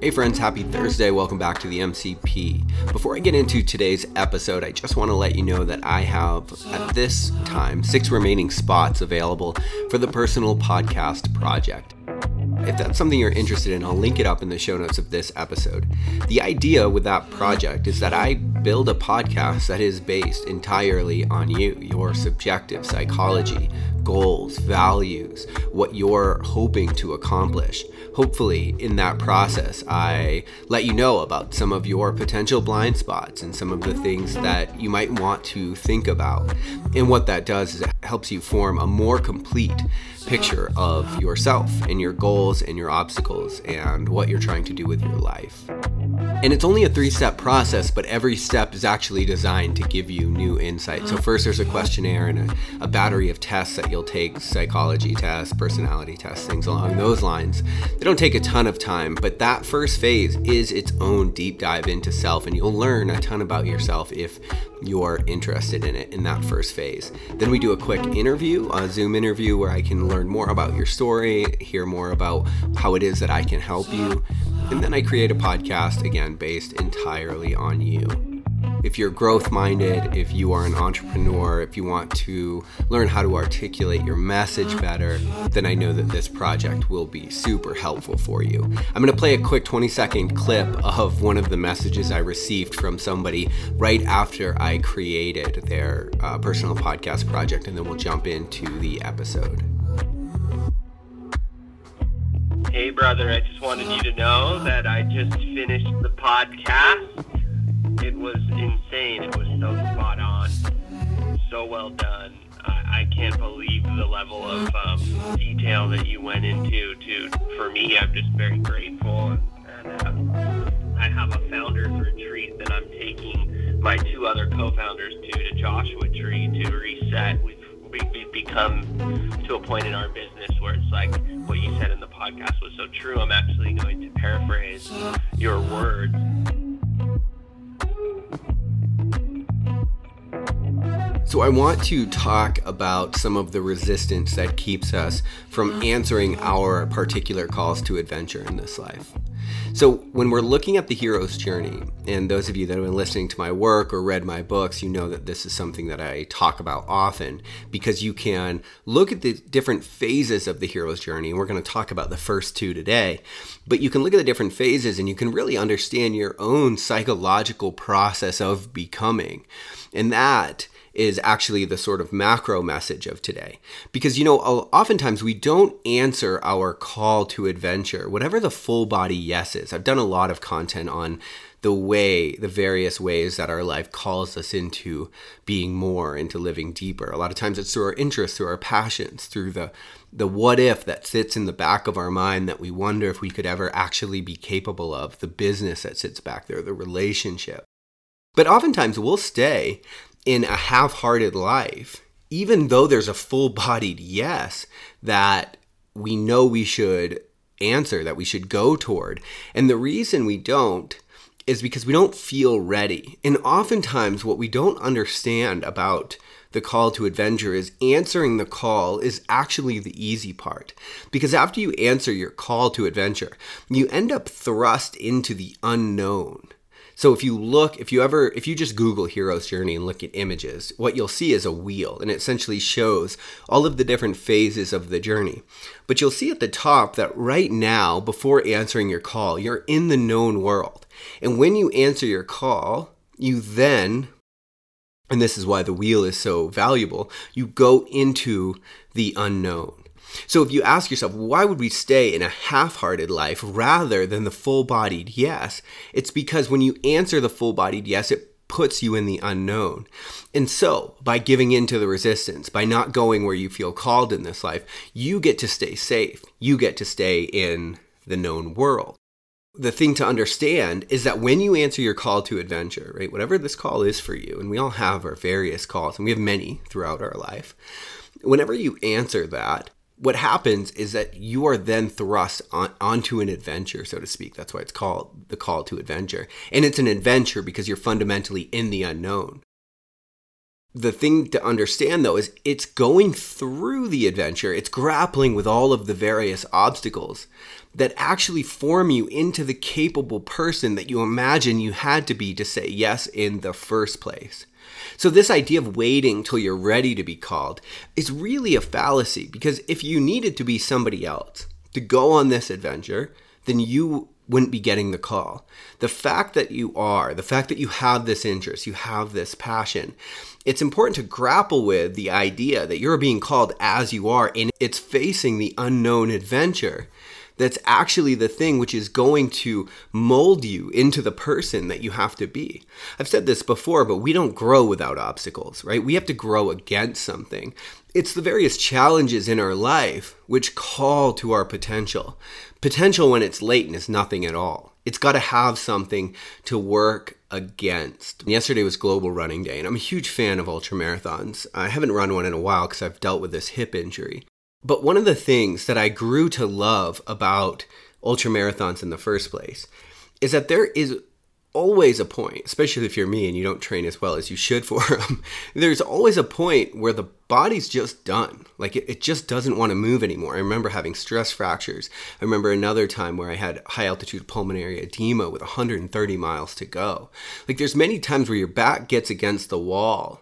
Hey, friends, happy Thursday. Welcome back to the MCP. Before I get into today's episode, I just want to let you know that I have, at this time, six remaining spots available for the Personal Podcast Project. If that's something you're interested in, I'll link it up in the show notes of this episode. The idea with that project is that I build a podcast that is based entirely on you, your subjective psychology, goals, values, what you're hoping to accomplish. Hopefully, in that process, I let you know about some of your potential blind spots and some of the things that you might want to think about. And what that does is it helps you form a more complete picture of yourself and your goals and your obstacles and what you're trying to do with your life. And it's only a three step process, but every step is actually designed to give you new insight. So, first, there's a questionnaire and a, a, battery of tests that you'll take psychology tests, personality tests, things along those lines. They don't take a ton of time, but that first phase is its own deep dive into self, and you'll learn a ton about yourself if you're interested in it in that first phase. Then we do a quick interview, a Zoom interview where I can learn more about your story, hear more about how it is that I can help you. And then I create a podcast again based entirely on you. If you're growth minded, if you are an entrepreneur, if you want to learn how to articulate your message better, then I know that this project will be super helpful for you. I'm going to play a quick 20 second clip of one of the messages I received from somebody right after I created their uh, personal podcast project, and then we'll jump into the episode. Hey, brother, I just wanted you to know that I just finished the podcast. It was insane. It was so spot on, so well done. I, I can't believe the level of um, detail that you went into. To for me, I'm just very grateful, and, uh, I have a founders retreat that I'm taking my two other co-founders to to Joshua Tree to reset. We've we've become to a point in our business where it's like what you said in podcast was so true. I'm actually going to paraphrase your words. So, I want to talk about some of the resistance that keeps us from answering our particular calls to adventure in this life. So, when we're looking at the hero's journey, and those of you that have been listening to my work or read my books, you know that this is something that I talk about often because you can look at the different phases of the hero's journey. And we're going to talk about the first two today. But you can look at the different phases and you can really understand your own psychological process of becoming. And that is actually the sort of macro message of today. Because, you know, oftentimes we don't answer our call to adventure, whatever the full body yes is. I've done a lot of content on the way, the various ways that our life calls us into being more, into living deeper. A lot of times it's through our interests, through our passions, through the the what if that sits in the back of our mind that we wonder if we could ever actually be capable of, the business that sits back there, the relationship. But oftentimes we'll stay in a half hearted life, even though there's a full bodied yes that we know we should answer, that we should go toward. And the reason we don't is because we don't feel ready. And oftentimes, what we don't understand about the call to adventure is answering the call is actually the easy part. Because after you answer your call to adventure, you end up thrust into the unknown. So if you look, if you ever, if you just Google Hero's Journey and look at images, what you'll see is a wheel and it essentially shows all of the different phases of the journey. But you'll see at the top that right now, before answering your call, you're in the known world. And when you answer your call, you then and this is why the wheel is so valuable, you go into the unknown. So if you ask yourself, why would we stay in a half hearted life rather than the full bodied yes? It's because when you answer the full bodied yes, it puts you in the unknown. And so, by giving in to the resistance, by not going where you feel called in this life, you get to stay safe. You get to stay in the known world. The thing to understand is that when you answer your call to adventure, right, whatever this call is for you, and we all have our various calls, and we have many throughout our life, whenever you answer that, what happens is that you are then thrust on, onto an adventure, so to speak. That's why it's called the call to adventure. And it's an adventure because you're fundamentally in the unknown. The thing to understand though is it's going through the adventure, it's grappling with all of the various obstacles that actually form you into the capable person that you imagine you had to be to say yes in the first place. So, this idea of waiting till you're ready to be called is really a fallacy because if you needed to be somebody else to go on this adventure, then you wouldn't be getting the call. The fact that you are, the fact that you have this interest, you have this passion, it's important to grapple with the idea that you're being called as you are and it's facing the unknown adventure that's actually the thing which is going to mold you into the person that you have to be. I've said this before, but we don't grow without obstacles, right? We have to grow against something. It's the various challenges in our life which call to our potential. Potential when it's latent is nothing at all. It's got to have something to work against. Yesterday was Global Running Day, and I'm a huge fan of ultra marathons. I haven't run one in a while because I've dealt with this hip injury. But one of the things that I grew to love about ultra marathons in the first place is that there is always a point, especially if you're me and you don't train as well as you should for them, there's always a point where the body's just done. Like it, it just doesn't want to move anymore. I remember having stress fractures. I remember another time where I had high altitude pulmonary edema with 130 miles to go. Like there's many times where your back gets against the wall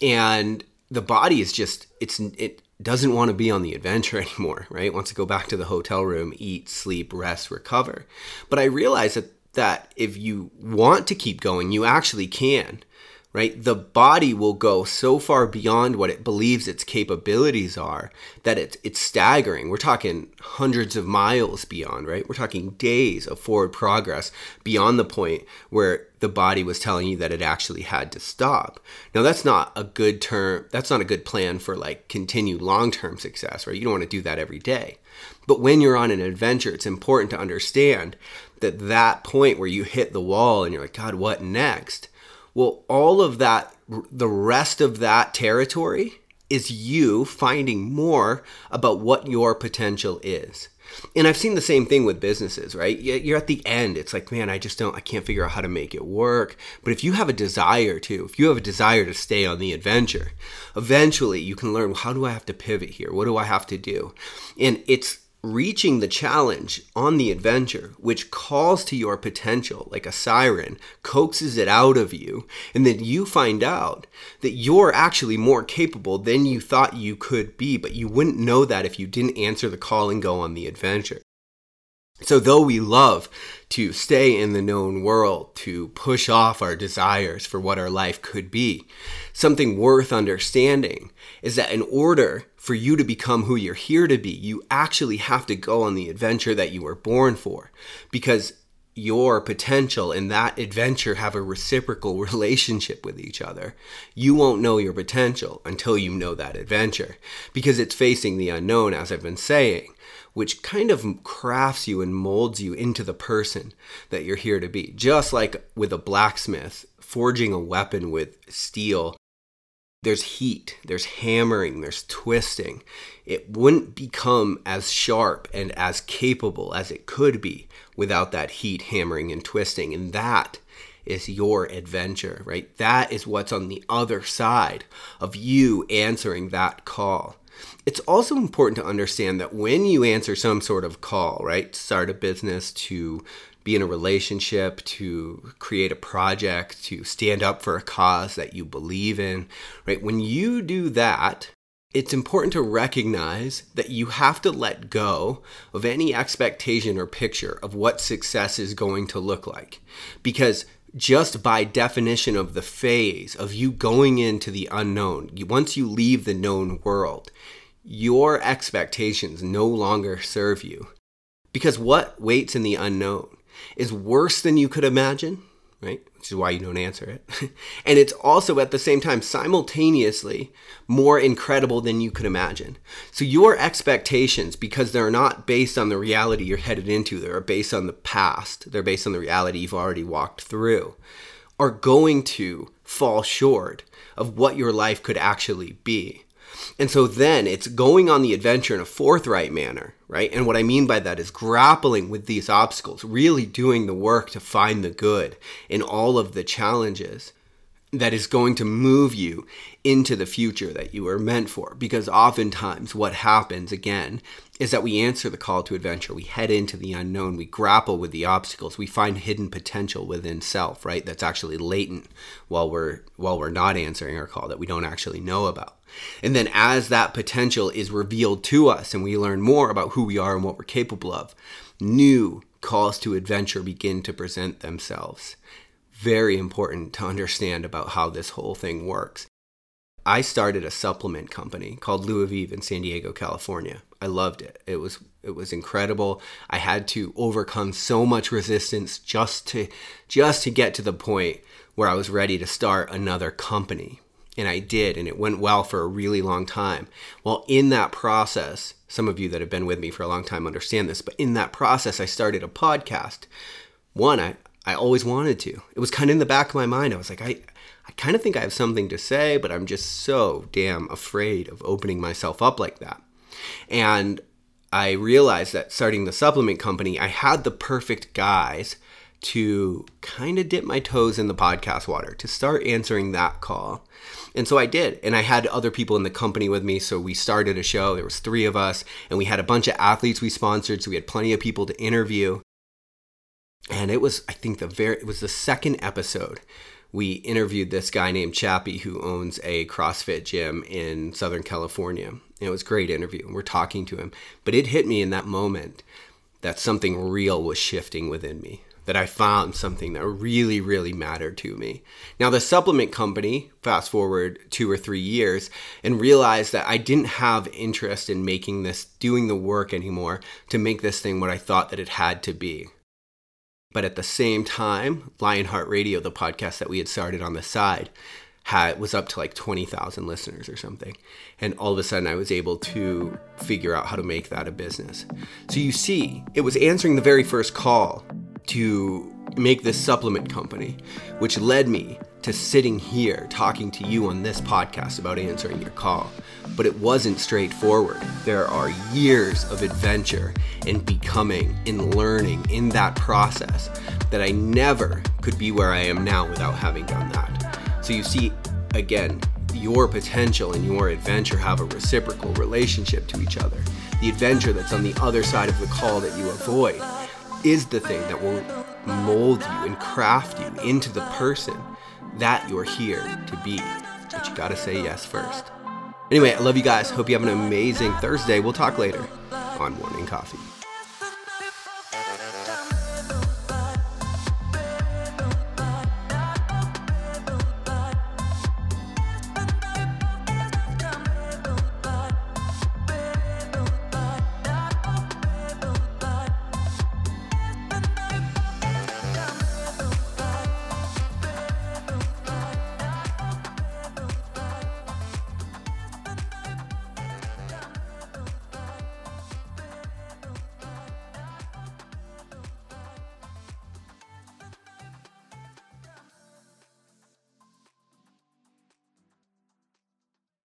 and the body is just, it's, it, doesn't want to be on the adventure anymore, right? Wants to go back to the hotel room, eat, sleep, rest, recover. But I realize that that if you want to keep going, you actually can right? The body will go so far beyond what it believes its capabilities are that it's it's staggering. We're talking hundreds of miles beyond, right? We're talking days of forward progress beyond the point where the body was telling you that it actually had to stop. Now that's not a good term that's not a good plan for like continued long-term success, right? You don't want to do that every day. But when you're on an adventure, it's important to understand that that point where you hit the wall and you're like, God, what next? Well, all of that, the rest of that territory is you finding more about what your potential is. And I've seen the same thing with businesses, right? You're at the end. It's like, man, I just don't, I can't figure out how to make it work. But if you have a desire to, if you have a desire to stay on the adventure, eventually you can learn, well, how do I have to pivot here? What do I have to do? And it's reaching the challenge on the adventure, which calls to your potential like a siren, coaxes it out of you, and then you find out that you're actually more capable than you thought you could be, but you wouldn't know that if you didn't answer the call and go on the adventure. So, though we love to stay in the known world, to push off our desires for what our life could be, something worth understanding is that in order for you to become who you're here to be, you actually have to go on the adventure that you were born for. Because your potential and that adventure have a reciprocal relationship with each other. You won't know your potential until you know that adventure because it's facing the unknown, as I've been saying, which kind of crafts you and molds you into the person that you're here to be. Just like with a blacksmith forging a weapon with steel there's heat, there's hammering, there's twisting. It wouldn't become as sharp and as capable as it could be without that heat, hammering, and twisting. And that is your adventure, right? That is what's on the other side of you answering that call. It's also important to understand that when you answer some sort of call, right, start a business, to be in a relationship, to create a project, to stand up for a cause that you believe in, right? When you do that, it's important to recognize that you have to let go of any expectation or picture of what success is going to look like. Because just by definition of the phase of you going into the unknown, once you leave the known world, your expectations no longer serve you. Because what waits in the unknown? Is worse than you could imagine, right? Which is why you don't answer it. and it's also at the same time simultaneously more incredible than you could imagine. So your expectations, because they're not based on the reality you're headed into, they're based on the past, they're based on the reality you've already walked through, are going to fall short of what your life could actually be. And so then it's going on the adventure in a forthright manner, right? And what I mean by that is grappling with these obstacles, really doing the work to find the good in all of the challenges. That is going to move you into the future that you were meant for. Because oftentimes, what happens again is that we answer the call to adventure. We head into the unknown. We grapple with the obstacles. We find hidden potential within self, right? That's actually latent while we're while we're not answering our call that we don't actually know about. And then as that potential is revealed to us and we learn more about who we are and what we're capable of, new calls to adventure begin to present themselves very important to understand about how this whole thing works. I started a supplement company called Louis in San Diego, California. I loved it. It was it was incredible. I had to overcome so much resistance just to just to get to the point where I was ready to start another company. And I did, and it went well for a really long time. Well, in that process, some of you that have been with me for a long time understand this, but in that process, I started a podcast. One, I, I always wanted to. It was kind of in the back of my mind. I was like, I, I kind of think I have something to say, but I'm just so damn afraid of opening myself up like that. And I realized that starting the supplement company, I had the perfect guys to kind of dip my toes in the podcast water, to start answering that call. And so I did. And I had other people in the company with me. So we started a show. There was three of us, and we had a bunch of athletes we sponsored. So we had plenty of people to interview and it was I think the very it was the second episode we interviewed this guy named Chappie who owns a CrossFit gym in Southern California. And it was a great interview. And we're talking to him. But it hit me in that moment that something real was shifting within me. That I found something that really, really mattered to me. Now, the supplement company, fast forward two or three years, and realized that I didn't have interest in making this, doing the work anymore to make this thing what I thought that it had to be. But at the same time, Lionheart Radio, the podcast that we had started on the side, had was up to like 20,000 listeners or something. And all of a sudden I was able to figure out how to make that a business. So you see, it was answering the very first call to make this supplement company, which led me to sitting here talking to you on this podcast about answering your call. But it wasn't straightforward. There are years of adventure in becoming, in learning, in that process that I never could be where I am now without having done that. So you see, again, your potential and your adventure have a reciprocal relationship to each other. The adventure that's on the other side of the call that you avoid is the thing that will mold you and craft you into the person that you're here to be. But you gotta say yes first. Anyway, I love you guys. Hope you have an amazing Thursday. We'll talk later on Morning Coffee.